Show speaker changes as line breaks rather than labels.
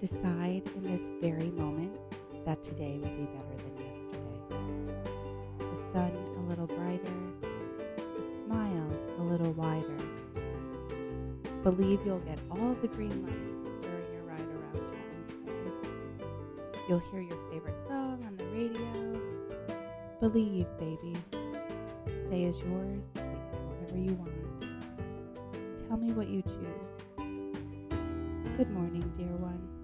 Decide in this very moment that today will be better than yesterday. The sun a little brighter, the smile a little wider. Believe you'll get all the green lights during your ride around town today. You'll hear your favorite song on the radio. Believe, baby. Today is yours. Make it whatever you want. Tell me what you choose. Good morning, dear one.